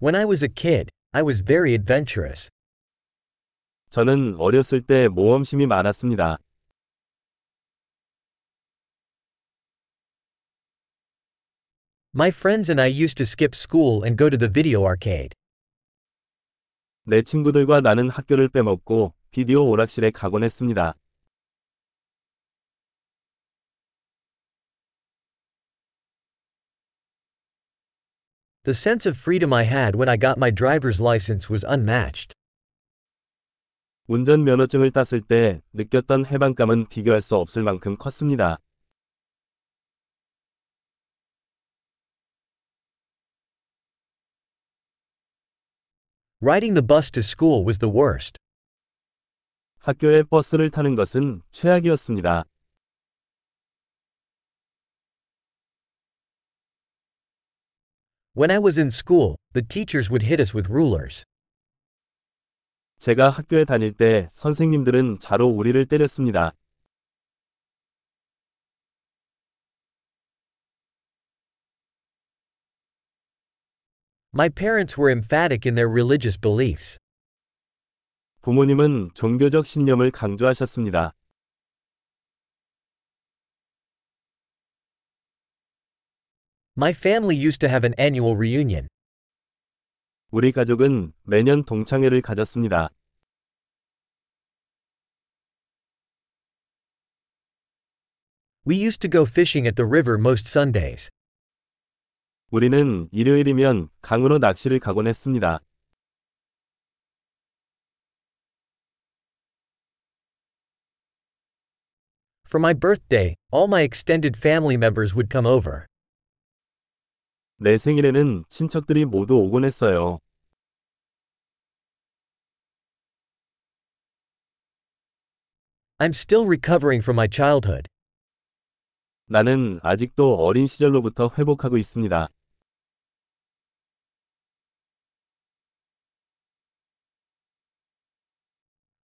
When I was a kid, I was very adventurous. 저는 어렸을 때 모험심이 많았습니다. My friends and I used to skip school and go to the video arcade. 내 친구들과 나는 학교를 빼먹고 비디오 오락실에 가곤 했습니다. The sense of freedom I had when I got my driver's license was unmatched. 운전 면허증을 땄을 때 느꼈던 해방감은 비교할 수 없을 만큼 컸습니다. Riding the bus to school was the worst. 학교에 버스를 타는 것은 최악이었습니다. When I was in school, the teachers would hit us with rulers. 제가 학교에 다닐 때 선생님들은 자로 우리를 때렸습니다. My parents were emphatic in their religious beliefs. 부모님은 종교적 신념을 강조하셨습니다. My family used to have an annual reunion. 우리 가족은 매년 동창회를 가졌습니다. We used to go fishing at the river most Sundays. 우리는 일요일이면 강으로 낚시를 가곤 했습니다. For my birthday, all my extended family members would come over. 내 생일에는 친척들이 모두 오곤 했어요. I'm still recovering from my childhood. 나는 아직도 어린 시절로부터 회복하고 있습니다.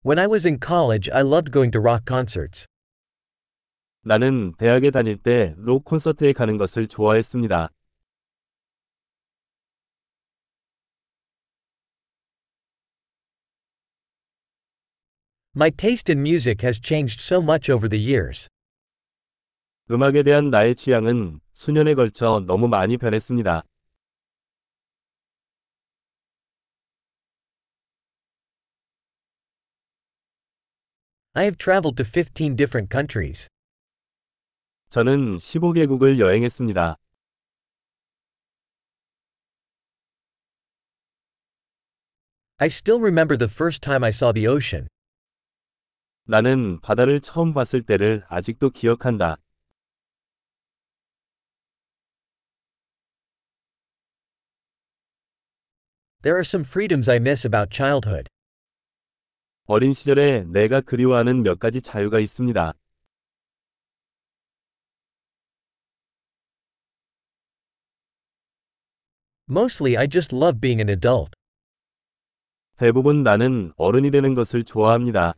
When I was in college, I loved going to rock concerts. 나는 대학에 다닐 때 록 콘서트에 가는 것을 좋아했습니다. My taste in music has changed so much over the years. 음악에 대한 나의 취향은 수년에 걸쳐 너무 많이 변했습니다. I have traveled to 15 different countries. 저는 15개국을 여행했습니다. I still remember the first time I saw the ocean. 나는 바다를 처음 봤을 때를 아직도 기억한다. There are some freedoms I miss about childhood. 어린 시절에 내가 그리워하는 몇 가지 자유가 있습니다. Mostly, I just love being an adult. 대부분 나는 어른이 되는 것을 좋아합니다.